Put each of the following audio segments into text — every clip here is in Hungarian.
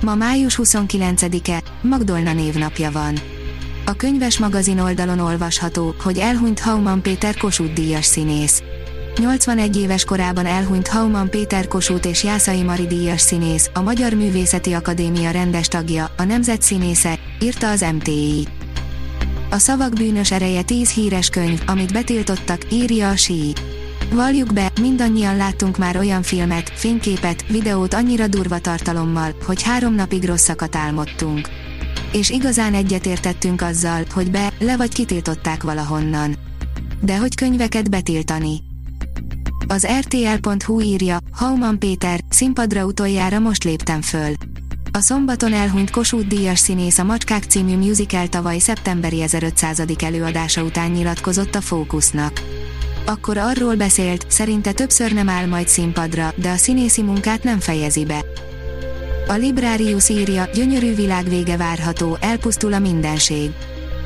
Ma május 29-e, Magdolna névnapja van. A könyves magazin oldalon olvasható, hogy elhunyt Hauman Péter Kossuth díjas színész. 81 éves korában elhunyt Hauman Péter Kossuth és Jászai Mari díjas színész, a Magyar Művészeti Akadémia rendes tagja, a nemzet színésze, írta az MTI. A szavak bűnös ereje 10 híres könyv, amit betiltottak, írja a Sí. Valljuk be, mindannyian láttunk már olyan filmet, fényképet, videót annyira durva tartalommal, hogy három napig rosszakat álmodtunk. És igazán egyetértettünk azzal, hogy be, le vagy kitiltották valahonnan. De hogy könyveket betiltani? Az RTL.hu írja, Hauman Péter, színpadra utoljára most léptem föl. A szombaton elhunyt Kossuth díjas színész a Macskák című musical tavaly szeptemberi 1500. előadása után nyilatkozott a Fókusznak akkor arról beszélt, szerinte többször nem áll majd színpadra, de a színészi munkát nem fejezi be. A Librarius írja, gyönyörű világ vége várható, elpusztul a mindenség.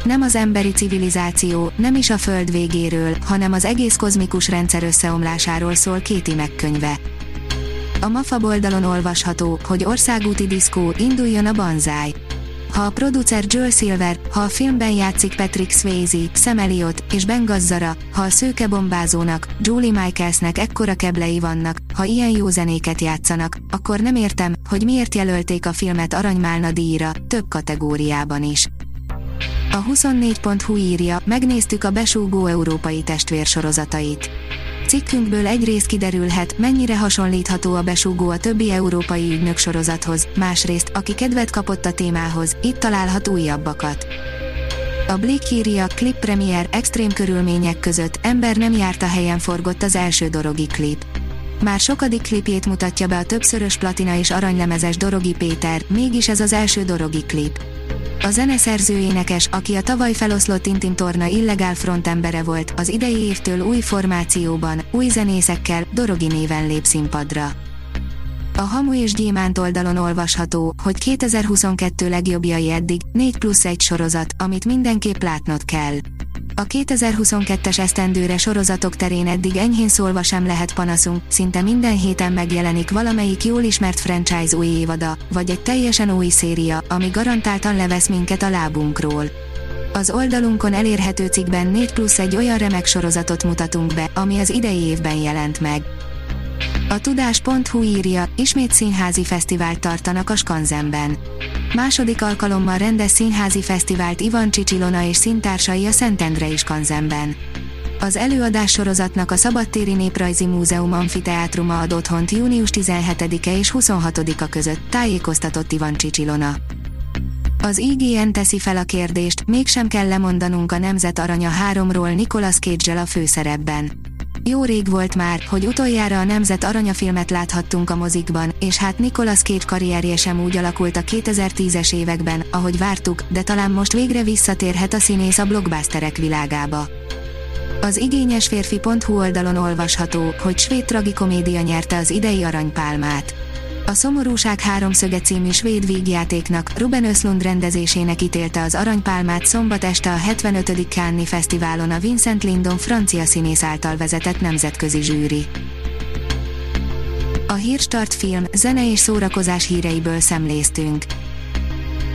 Nem az emberi civilizáció, nem is a föld végéről, hanem az egész kozmikus rendszer összeomlásáról szól Kéti megkönyve. A MAFA oldalon olvasható, hogy országúti diszkó, induljon a banzáj ha a producer Joel Silver, ha a filmben játszik Patrick Swayze, Sam Elliot és Ben Gazzara, ha a szőke bombázónak, Julie Michaelsnek ekkora keblei vannak, ha ilyen jó zenéket játszanak, akkor nem értem, hogy miért jelölték a filmet Aranymálna díjra, több kategóriában is. A 24.hu írja, megnéztük a besúgó európai testvérsorozatait. Cikkünkből egyrészt kiderülhet, mennyire hasonlítható a besúgó a többi európai ügynök sorozathoz, másrészt, aki kedvet kapott a témához, itt találhat újabbakat. A Blick írja, klip premier, extrém körülmények között, ember nem járt a helyen forgott az első dorogi klip. Már sokadik klipjét mutatja be a többszörös platina és aranylemezes Dorogi Péter, mégis ez az első Dorogi klip. A zeneszerző énekes, aki a tavaly feloszlott Tintin torna illegál frontembere volt, az idei évtől új formációban, új zenészekkel, Dorogi néven lép színpadra. A Hamu és Gyémánt oldalon olvasható, hogy 2022 legjobbjai eddig, 4 plusz 1 sorozat, amit mindenképp látnod kell. A 2022-es esztendőre sorozatok terén eddig enyhén szólva sem lehet panaszunk, szinte minden héten megjelenik valamelyik jól ismert franchise új évada, vagy egy teljesen új széria, ami garantáltan levesz minket a lábunkról. Az oldalunkon elérhető cikkben 4 plusz egy olyan remek sorozatot mutatunk be, ami az idei évben jelent meg. A tudás.hu írja, ismét színházi fesztivált tartanak a Skanzenben. Második alkalommal rendez színházi fesztivált Ivan Csicsilona és színtársai a Szentendrei Skanzenben. Az előadás sorozatnak a Szabadtéri Néprajzi Múzeum amfiteátruma ad otthont június 17-e és 26-a között, tájékoztatott Ivan Csicsilona. Az IGN teszi fel a kérdést, mégsem kell lemondanunk a Nemzet Aranya 3-ról Nicolas cage a főszerepben. Jó rég volt már, hogy utoljára a Nemzet Aranyafilmet láthattunk a mozikban, és hát Nicolas Cage karrierje sem úgy alakult a 2010-es években, ahogy vártuk, de talán most végre visszatérhet a színész a blockbusterek világába. Az igényes férfi.hu oldalon olvasható, hogy svéd tragikomédia nyerte az idei aranypálmát. A Szomorúság háromszöge című svéd vígjátéknak Ruben Östlund rendezésének ítélte az aranypálmát szombat este a 75. Cannes Fesztiválon a Vincent Lindon francia színész által vezetett nemzetközi zsűri. A Hírstart film, zene és szórakozás híreiből szemléztünk.